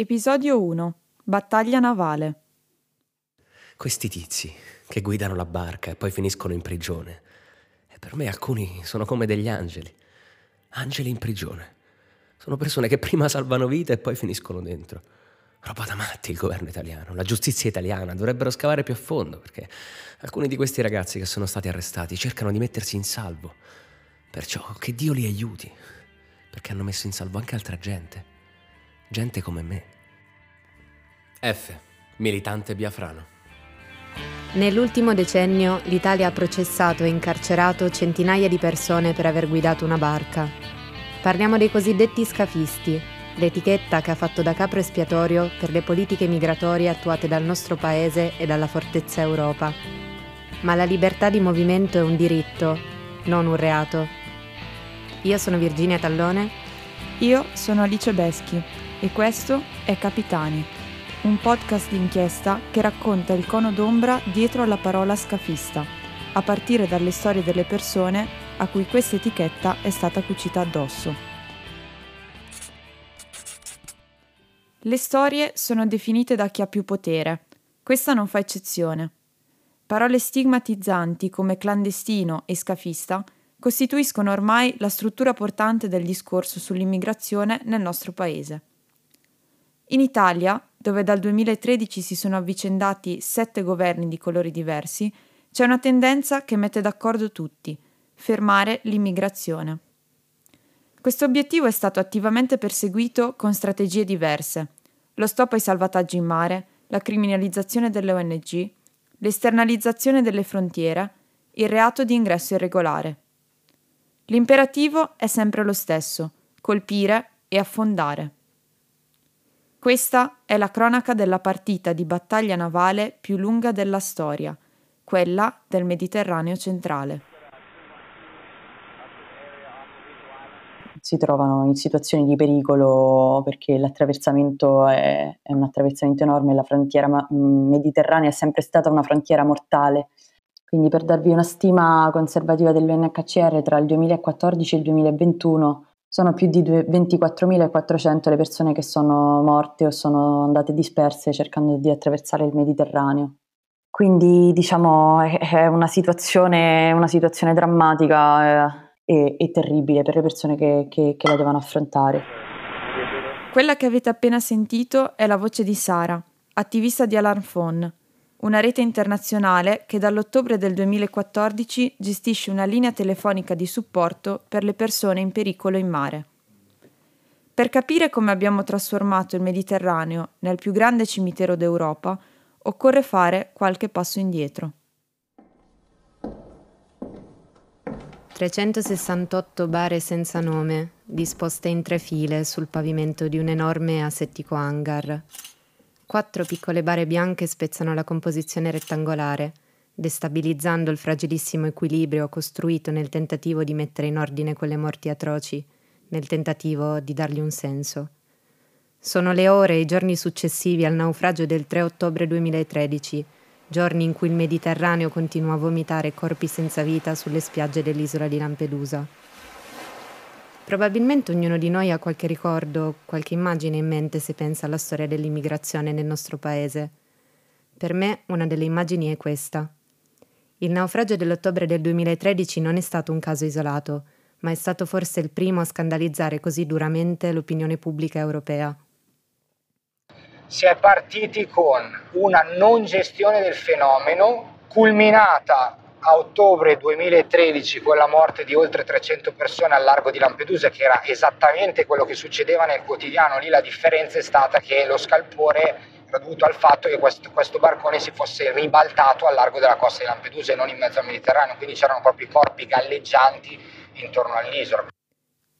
Episodio 1. Battaglia navale. Questi tizi che guidano la barca e poi finiscono in prigione. E per me alcuni sono come degli angeli. Angeli in prigione. Sono persone che prima salvano vite e poi finiscono dentro. Roba da matti il governo italiano, la giustizia italiana, dovrebbero scavare più a fondo perché alcuni di questi ragazzi che sono stati arrestati cercano di mettersi in salvo. Perciò che Dio li aiuti, perché hanno messo in salvo anche altra gente, gente come me. F, militante biafrano. Nell'ultimo decennio l'Italia ha processato e incarcerato centinaia di persone per aver guidato una barca. Parliamo dei cosiddetti scafisti, l'etichetta che ha fatto da capro espiatorio per le politiche migratorie attuate dal nostro paese e dalla fortezza Europa. Ma la libertà di movimento è un diritto, non un reato. Io sono Virginia Tallone. Io sono Alice Beschi e questo è Capitani, un podcast d'inchiesta che racconta il cono d'ombra dietro alla parola scafista, a partire dalle storie delle persone a cui questa etichetta è stata cucita addosso. Le storie sono definite da chi ha più potere. Questa non fa eccezione. Parole stigmatizzanti come clandestino e scafista costituiscono ormai la struttura portante del discorso sull'immigrazione nel nostro paese. In Italia, dove dal 2013 si sono avvicendati sette governi di colori diversi, c'è una tendenza che mette d'accordo tutti, fermare l'immigrazione. Questo obiettivo è stato attivamente perseguito con strategie diverse. Lo stop ai salvataggi in mare, la criminalizzazione delle ONG, l'esternalizzazione delle frontiere, il reato di ingresso irregolare. L'imperativo è sempre lo stesso, colpire e affondare. Questa è la cronaca della partita di battaglia navale più lunga della storia, quella del Mediterraneo centrale. si trovano in situazioni di pericolo perché l'attraversamento è, è un attraversamento enorme, la frontiera mediterranea è sempre stata una frontiera mortale. Quindi per darvi una stima conservativa dell'UNHCR tra il 2014 e il 2021 sono più di 24.400 le persone che sono morte o sono andate disperse cercando di attraversare il Mediterraneo. Quindi diciamo è una situazione, una situazione drammatica. Eh e, e terribile per le persone che, che, che la devono affrontare. Quella che avete appena sentito è la voce di Sara, attivista di Alarm Phone, una rete internazionale che dall'ottobre del 2014 gestisce una linea telefonica di supporto per le persone in pericolo in mare. Per capire come abbiamo trasformato il Mediterraneo nel più grande cimitero d'Europa, occorre fare qualche passo indietro. 368 bare senza nome, disposte in tre file sul pavimento di un enorme asettico hangar. Quattro piccole bare bianche spezzano la composizione rettangolare, destabilizzando il fragilissimo equilibrio costruito nel tentativo di mettere in ordine quelle morti atroci, nel tentativo di dargli un senso. Sono le ore e i giorni successivi al naufragio del 3 ottobre 2013 giorni in cui il Mediterraneo continua a vomitare corpi senza vita sulle spiagge dell'isola di Lampedusa. Probabilmente ognuno di noi ha qualche ricordo, qualche immagine in mente se pensa alla storia dell'immigrazione nel nostro paese. Per me una delle immagini è questa. Il naufragio dell'ottobre del 2013 non è stato un caso isolato, ma è stato forse il primo a scandalizzare così duramente l'opinione pubblica europea si è partiti con una non gestione del fenomeno culminata a ottobre 2013 con la morte di oltre 300 persone al largo di Lampedusa, che era esattamente quello che succedeva nel quotidiano. Lì la differenza è stata che lo scalpore era dovuto al fatto che questo, questo barcone si fosse ribaltato al largo della costa di Lampedusa e non in mezzo al Mediterraneo, quindi c'erano proprio i corpi galleggianti intorno all'isola.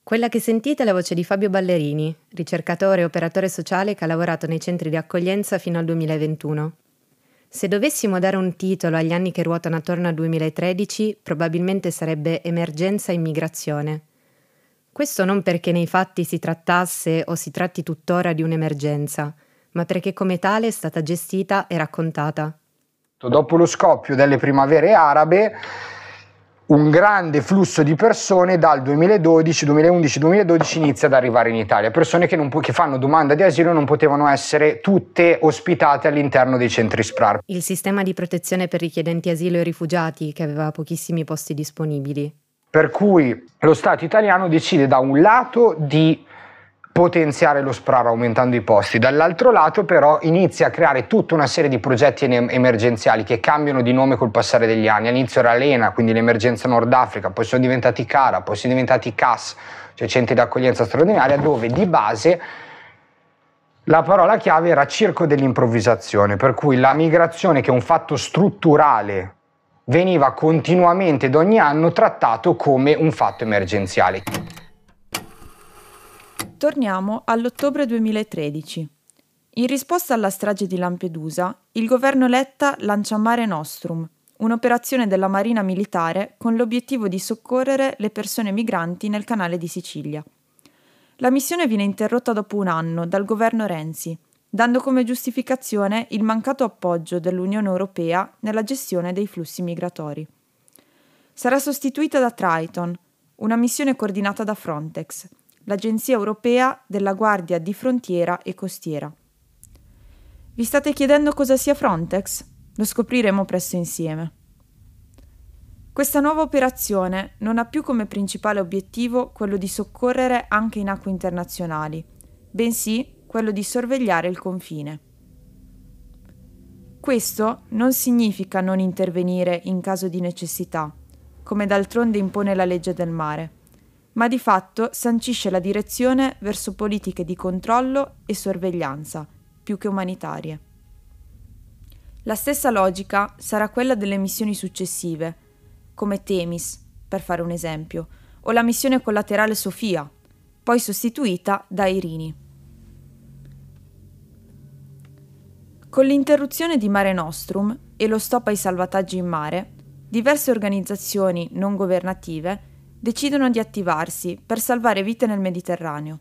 Quella che sentite è la voce di Fabio Ballerini, ricercatore e operatore sociale che ha lavorato nei centri di accoglienza fino al 2021. Se dovessimo dare un titolo agli anni che ruotano attorno al 2013, probabilmente sarebbe Emergenza immigrazione. Questo non perché nei fatti si trattasse o si tratti tuttora di un'emergenza, ma perché come tale è stata gestita e raccontata. Dopo lo scoppio delle primavere arabe, un grande flusso di persone dal 2012, 2011, 2012 inizia ad arrivare in Italia, persone che, po- che fanno domanda di asilo non potevano essere tutte ospitate all'interno dei centri SPRAR. Il sistema di protezione per richiedenti asilo e rifugiati che aveva pochissimi posti disponibili. Per cui lo Stato italiano decide da un lato di potenziare lo SPRAR aumentando i posti, dall'altro lato però inizia a creare tutta una serie di progetti emergenziali che cambiano di nome col passare degli anni. All'inizio era l'ENA, quindi l'emergenza Nord Africa, poi sono diventati CARA, poi sono diventati CAS, cioè centri di accoglienza straordinaria, dove di base la parola chiave era circo dell'improvvisazione, per cui la migrazione che è un fatto strutturale veniva continuamente ed ogni anno trattato come un fatto emergenziale. Torniamo all'ottobre 2013. In risposta alla strage di Lampedusa, il governo Letta lancia Mare Nostrum, un'operazione della Marina Militare con l'obiettivo di soccorrere le persone migranti nel canale di Sicilia. La missione viene interrotta dopo un anno dal governo Renzi, dando come giustificazione il mancato appoggio dell'Unione Europea nella gestione dei flussi migratori. Sarà sostituita da Triton, una missione coordinata da Frontex, l'Agenzia europea della Guardia di Frontiera e Costiera. Vi state chiedendo cosa sia Frontex? Lo scopriremo presto insieme. Questa nuova operazione non ha più come principale obiettivo quello di soccorrere anche in acque internazionali, bensì quello di sorvegliare il confine. Questo non significa non intervenire in caso di necessità, come d'altronde impone la legge del mare ma di fatto sancisce la direzione verso politiche di controllo e sorveglianza, più che umanitarie. La stessa logica sarà quella delle missioni successive, come Temis, per fare un esempio, o la missione collaterale Sofia, poi sostituita da Irini. Con l'interruzione di Mare Nostrum e lo stop ai salvataggi in mare, diverse organizzazioni non governative decidono di attivarsi per salvare vite nel Mediterraneo.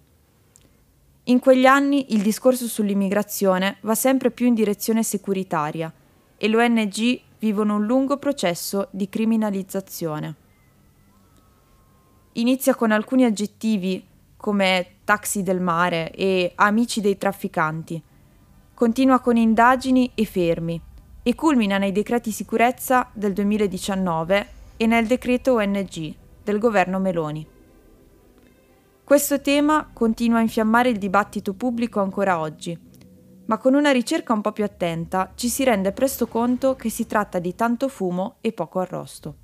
In quegli anni il discorso sull'immigrazione va sempre più in direzione securitaria e l'ONG vivono un lungo processo di criminalizzazione. Inizia con alcuni aggettivi come taxi del mare e amici dei trafficanti. Continua con indagini e fermi e culmina nei decreti sicurezza del 2019 e nel decreto ONG del governo Meloni. Questo tema continua a infiammare il dibattito pubblico ancora oggi, ma con una ricerca un po' più attenta ci si rende presto conto che si tratta di tanto fumo e poco arrosto.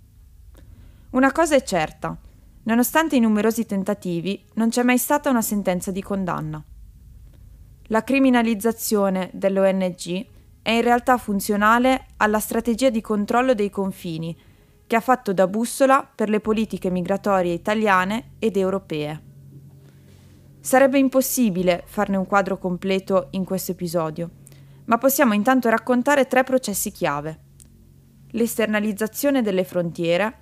Una cosa è certa, nonostante i numerosi tentativi, non c'è mai stata una sentenza di condanna. La criminalizzazione dell'ONG è in realtà funzionale alla strategia di controllo dei confini che ha fatto da bussola per le politiche migratorie italiane ed europee. Sarebbe impossibile farne un quadro completo in questo episodio, ma possiamo intanto raccontare tre processi chiave. L'esternalizzazione delle frontiere,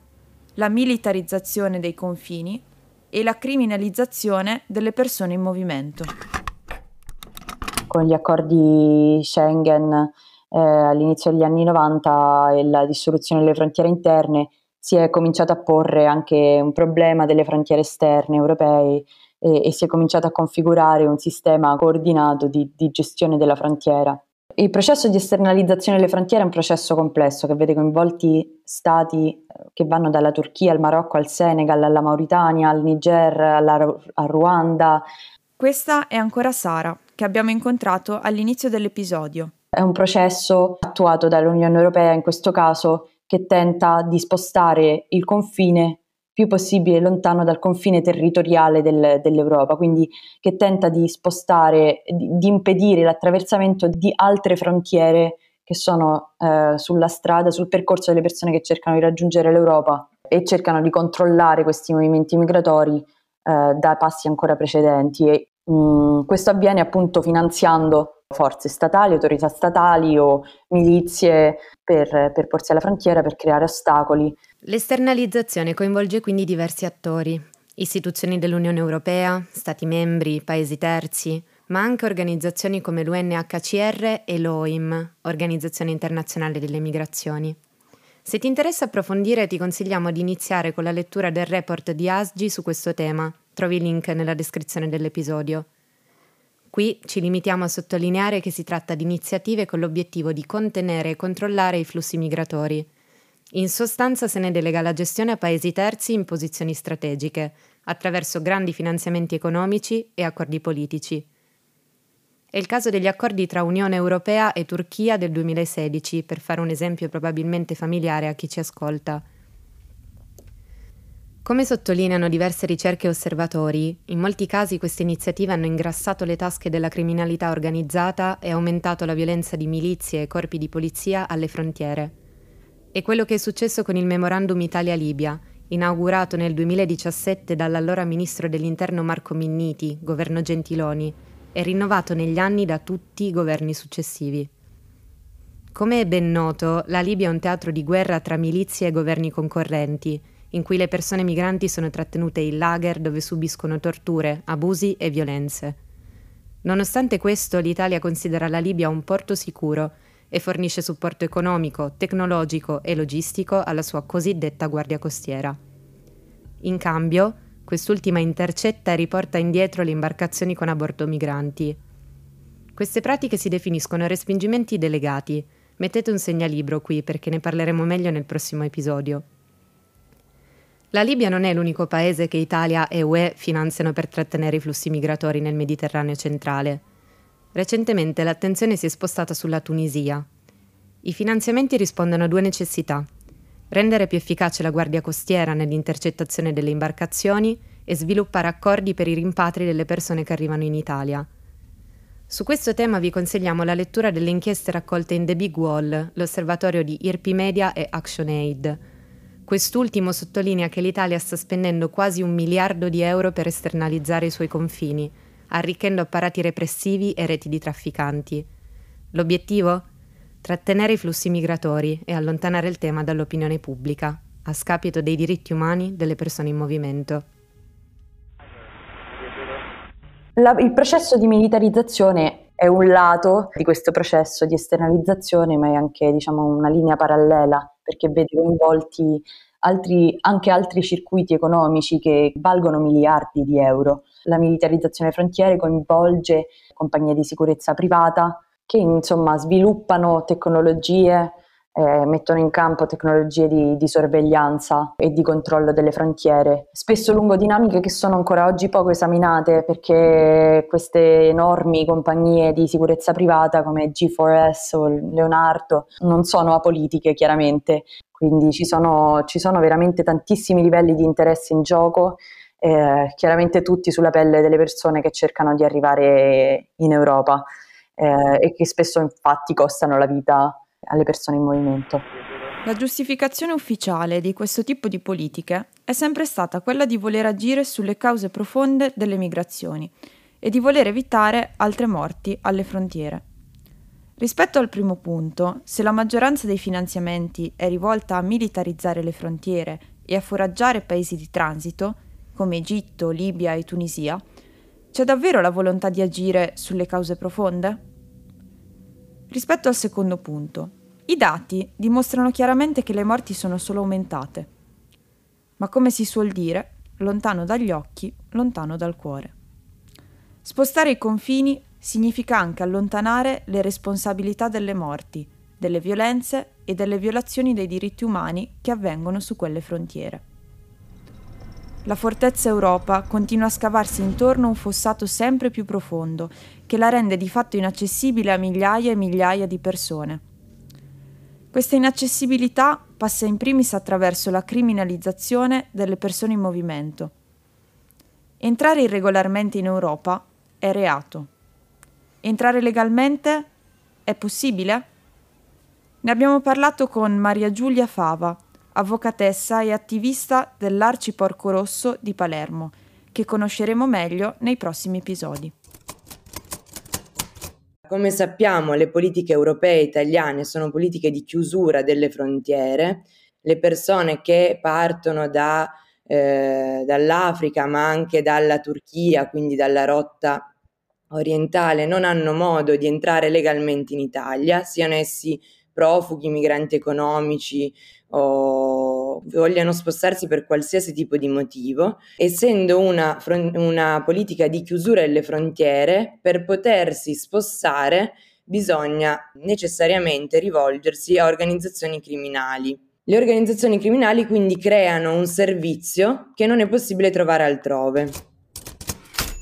la militarizzazione dei confini e la criminalizzazione delle persone in movimento. Con gli accordi Schengen eh, all'inizio degli anni 90 e la dissoluzione delle frontiere interne si è cominciato a porre anche un problema delle frontiere esterne europee e, e si è cominciato a configurare un sistema coordinato di, di gestione della frontiera. Il processo di esternalizzazione delle frontiere è un processo complesso che vede coinvolti stati eh, che vanno dalla Turchia al Marocco al Senegal, alla Mauritania, al Niger, alla, al Ruanda. Questa è ancora Sara, che abbiamo incontrato all'inizio dell'episodio. È un processo attuato dall'Unione Europea in questo caso che tenta di spostare il confine più possibile lontano dal confine territoriale del, dell'Europa, quindi che tenta di spostare, di, di, impedire l'attraversamento di altre frontiere che sono eh, sulla strada, sul percorso delle persone che cercano di raggiungere l'Europa e cercano di controllare questi movimenti migratori eh, da passi ancora precedenti. E, mh, mm, questo avviene appunto finanziando forze statali, autorità statali o milizie per, per porsi alla frontiera, per creare ostacoli. L'esternalizzazione coinvolge quindi diversi attori, istituzioni dell'Unione Europea, Stati membri, paesi terzi, ma anche organizzazioni come l'UNHCR e l'OIM, Organizzazione Internazionale delle Migrazioni. Se ti interessa approfondire ti consigliamo di iniziare con la lettura del report di ASGI su questo tema. Trovi il link nella descrizione dell'episodio. Qui ci limitiamo a sottolineare che si tratta di iniziative con l'obiettivo di contenere e controllare i flussi migratori. In sostanza se ne delega la gestione a paesi terzi in posizioni strategiche, attraverso grandi finanziamenti economici e accordi politici. È il caso degli accordi tra Unione Europea e Turchia del 2016, per fare un esempio probabilmente familiare a chi ci ascolta. Come sottolineano diverse ricerche e osservatori, in molti casi queste iniziative hanno ingrassato le tasche della criminalità organizzata e aumentato la violenza di milizie e corpi di polizia alle frontiere. È quello che è successo con il Memorandum Italia-Libia, inaugurato nel 2017 dall'allora ministro dell'Interno Marco Minniti, governo Gentiloni, e rinnovato negli anni da tutti i governi successivi. Come è ben noto, la Libia è un teatro di guerra tra milizie e governi concorrenti, in cui le persone migranti sono trattenute in lager dove subiscono torture, abusi e violenze. Nonostante questo, l'Italia considera la Libia un porto sicuro e fornisce supporto economico, tecnologico e logistico alla sua cosiddetta Guardia Costiera. In cambio, quest'ultima intercetta e riporta indietro le imbarcazioni con a bordo migranti. Queste pratiche si definiscono respingimenti delegati. Mettete un segnalibro qui perché ne parleremo meglio nel prossimo episodio. La Libia non è l'unico paese che Italia e UE finanziano per trattenere i flussi migratori nel Mediterraneo centrale. Recentemente l'attenzione si è spostata sulla Tunisia. I finanziamenti rispondono a due necessità. Rendere più efficace la guardia costiera nell'intercettazione delle imbarcazioni e sviluppare accordi per i rimpatri delle persone che arrivano in Italia. Su questo tema vi consigliamo la lettura delle inchieste raccolte in The Big Wall, l'osservatorio di IRPI Media e ActionAid, Quest'ultimo sottolinea che l'Italia sta spendendo quasi un miliardo di euro per esternalizzare i suoi confini, arricchendo apparati repressivi e reti di trafficanti. L'obiettivo? Trattenere i flussi migratori e allontanare il tema dall'opinione pubblica, a scapito dei diritti umani delle persone in movimento. La, il processo di militarizzazione è un lato di questo processo di esternalizzazione, ma è anche diciamo, una linea parallela perché vede coinvolti altri, anche altri circuiti economici che valgono miliardi di euro. La militarizzazione frontiere coinvolge compagnie di sicurezza privata che insomma sviluppano tecnologie eh, mettono in campo tecnologie di, di, sorveglianza e di controllo delle frontiere, spesso lungo dinamiche che sono ancora oggi poco esaminate perché queste enormi compagnie di sicurezza privata come G4S o Leonardo non sono apolitiche chiaramente, quindi ci sono, ci sono veramente tantissimi livelli di interesse in gioco. Eh, chiaramente tutti sulla pelle delle persone che cercano di arrivare in Europa eh, e che spesso infatti costano la vita alle persone in movimento. La giustificazione ufficiale di questo tipo di politiche è sempre stata quella di voler agire sulle cause profonde delle migrazioni e di voler evitare altre morti alle frontiere. Rispetto al primo punto, se la maggioranza dei finanziamenti è rivolta a militarizzare le frontiere e a foraggiare paesi di transito, come Egitto, Libia e Tunisia, c'è davvero la volontà di agire sulle cause profonde? Rispetto al secondo punto, i dati dimostrano chiaramente che le morti sono solo aumentate. Ma come si suol dire, lontano dagli occhi, lontano dal cuore. Spostare i confini significa anche allontanare le responsabilità delle morti, delle violenze e delle violazioni dei diritti umani che avvengono su quelle frontiere. La fortezza Europa continua a scavarsi intorno un fossato sempre più profondo, che la rende di fatto inaccessibile a migliaia e migliaia di persone. Questa inaccessibilità passa in primis attraverso la criminalizzazione delle persone in movimento. Entrare irregolarmente in Europa è reato. Entrare legalmente è possibile? Ne abbiamo parlato con Maria Giulia Fava, avvocatessa e attivista dell'Arciporco Rosso di Palermo, che conosceremo meglio nei prossimi episodi. Come sappiamo, le politiche europee e italiane sono politiche di chiusura delle frontiere. Le persone che partono da, eh, dall'Africa, ma anche dalla Turchia, quindi dalla rotta orientale, non hanno modo di entrare legalmente in Italia, siano essi profughi, migranti economici o vogliano spostarsi per qualsiasi tipo di motivo, essendo una, una politica di chiusura delle frontiere, per potersi spostare bisogna necessariamente rivolgersi a organizzazioni criminali. Le organizzazioni criminali quindi creano un servizio che non è possibile trovare altrove.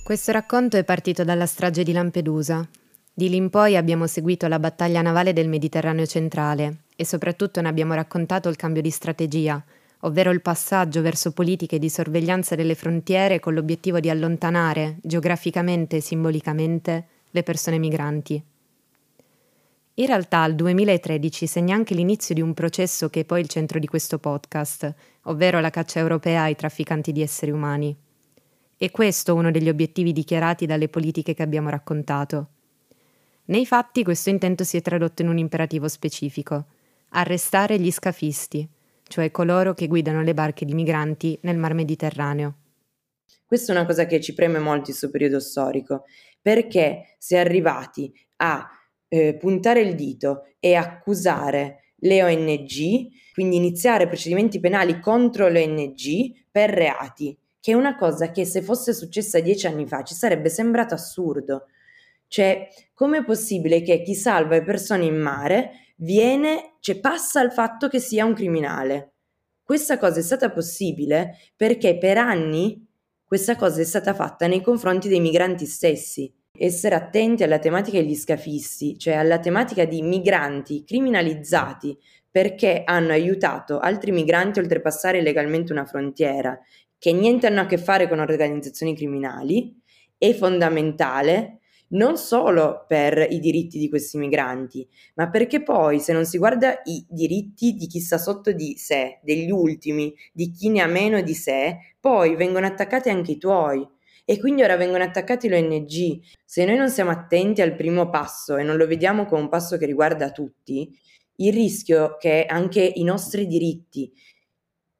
Questo racconto è partito dalla strage di Lampedusa. Di lì in poi abbiamo seguito la battaglia navale del Mediterraneo centrale e soprattutto ne abbiamo raccontato il cambio di strategia, ovvero il passaggio verso politiche di sorveglianza delle frontiere con l'obiettivo di allontanare, geograficamente e simbolicamente, le persone migranti. In realtà il 2013 segna anche l'inizio di un processo che è poi il centro di questo podcast, ovvero la caccia europea ai trafficanti di esseri umani. E questo è uno degli obiettivi dichiarati dalle politiche che abbiamo raccontato. Nei fatti questo intento si è tradotto in un imperativo specifico, arrestare gli scafisti, cioè coloro che guidano le barche di migranti nel Mar Mediterraneo. Questa è una cosa che ci preme molto in questo periodo storico, perché si è arrivati a eh, puntare il dito e accusare le ONG, quindi iniziare procedimenti penali contro le ONG per reati, che è una cosa che se fosse successa dieci anni fa ci sarebbe sembrato assurdo. Cioè, com'è possibile che chi salva le persone in mare viene, cioè passa al fatto che sia un criminale? Questa cosa è stata possibile perché per anni questa cosa è stata fatta nei confronti dei migranti stessi essere attenti alla tematica degli scafisti, cioè alla tematica di migranti criminalizzati perché hanno aiutato altri migranti a oltrepassare illegalmente una frontiera, che niente hanno a che fare con organizzazioni criminali, è fondamentale non solo per i diritti di questi migranti, ma perché poi se non si guarda i diritti di chi sta sotto di sé, degli ultimi, di chi ne ha meno di sé, poi vengono attaccati anche i tuoi e quindi ora vengono attaccati le ONG. Se noi non siamo attenti al primo passo e non lo vediamo come un passo che riguarda tutti, il rischio che anche i nostri diritti,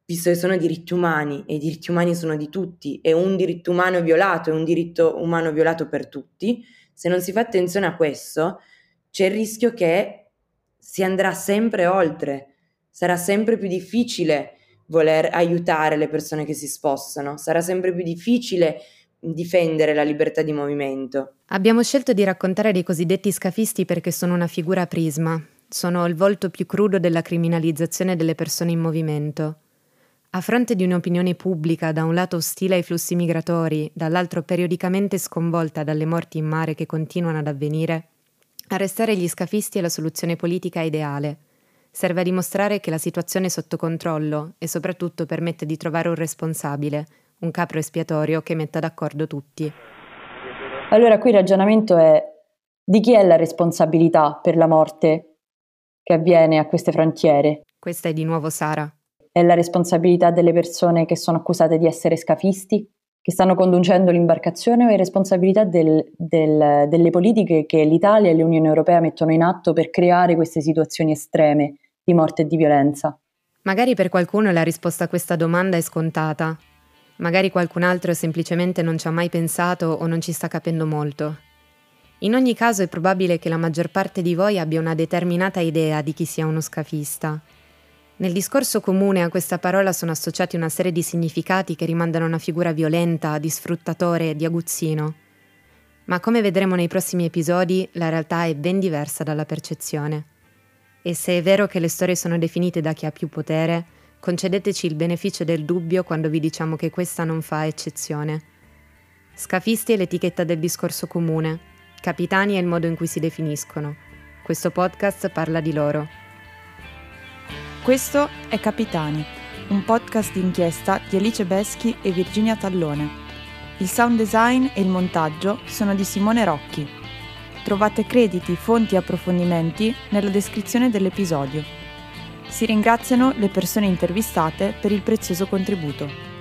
visto che sono diritti umani e i diritti umani sono di tutti e un diritto umano violato è un diritto umano violato per tutti, se non si fa attenzione a questo, c'è il rischio che si andrà sempre oltre, sarà sempre più difficile voler aiutare le persone che si spostano, sarà sempre più difficile difendere la libertà di movimento. Abbiamo scelto di raccontare dei cosiddetti scafisti perché sono una figura prisma, sono il volto più crudo della criminalizzazione delle persone in movimento. A fronte di un'opinione pubblica da un lato ostile ai flussi migratori, dall'altro periodicamente sconvolta dalle morti in mare che continuano ad avvenire, arrestare gli scafisti è la soluzione politica ideale. Serve a dimostrare che la situazione è sotto controllo e soprattutto permette di trovare un responsabile, un capro espiatorio che metta d'accordo tutti. Allora qui il ragionamento è di chi è la responsabilità per la morte che avviene a queste frontiere? Questa è di nuovo Sara. È la responsabilità delle persone che sono accusate di essere scafisti, che stanno conducendo l'imbarcazione o è responsabilità del, del, delle politiche che l'Italia e l'Unione Europea mettono in atto per creare queste situazioni estreme di morte e di violenza? Magari per qualcuno la risposta a questa domanda è scontata, Magari qualcun altro semplicemente non ci ha mai pensato o non ci sta capendo molto. In ogni caso è probabile che la maggior parte di voi abbia una determinata idea di chi sia uno scafista. Nel discorso comune a questa parola sono associati una serie di significati che rimandano a una figura violenta, di sfruttatore, di aguzzino. Ma come vedremo nei prossimi episodi, la realtà è ben diversa dalla percezione. E se è vero che le storie sono definite da chi ha più potere, Concedeteci il beneficio del dubbio quando vi diciamo che questa non fa eccezione. Scafisti è l'etichetta del discorso comune, capitani è il modo in cui si definiscono. Questo podcast parla di loro. Questo è Capitani, un podcast d'inchiesta di Alice Beschi e Virginia Tallone. Il sound design e il montaggio sono di Simone Rocchi. Trovate crediti, fonti e approfondimenti nella descrizione dell'episodio. Si ringraziano le persone intervistate per il prezioso contributo.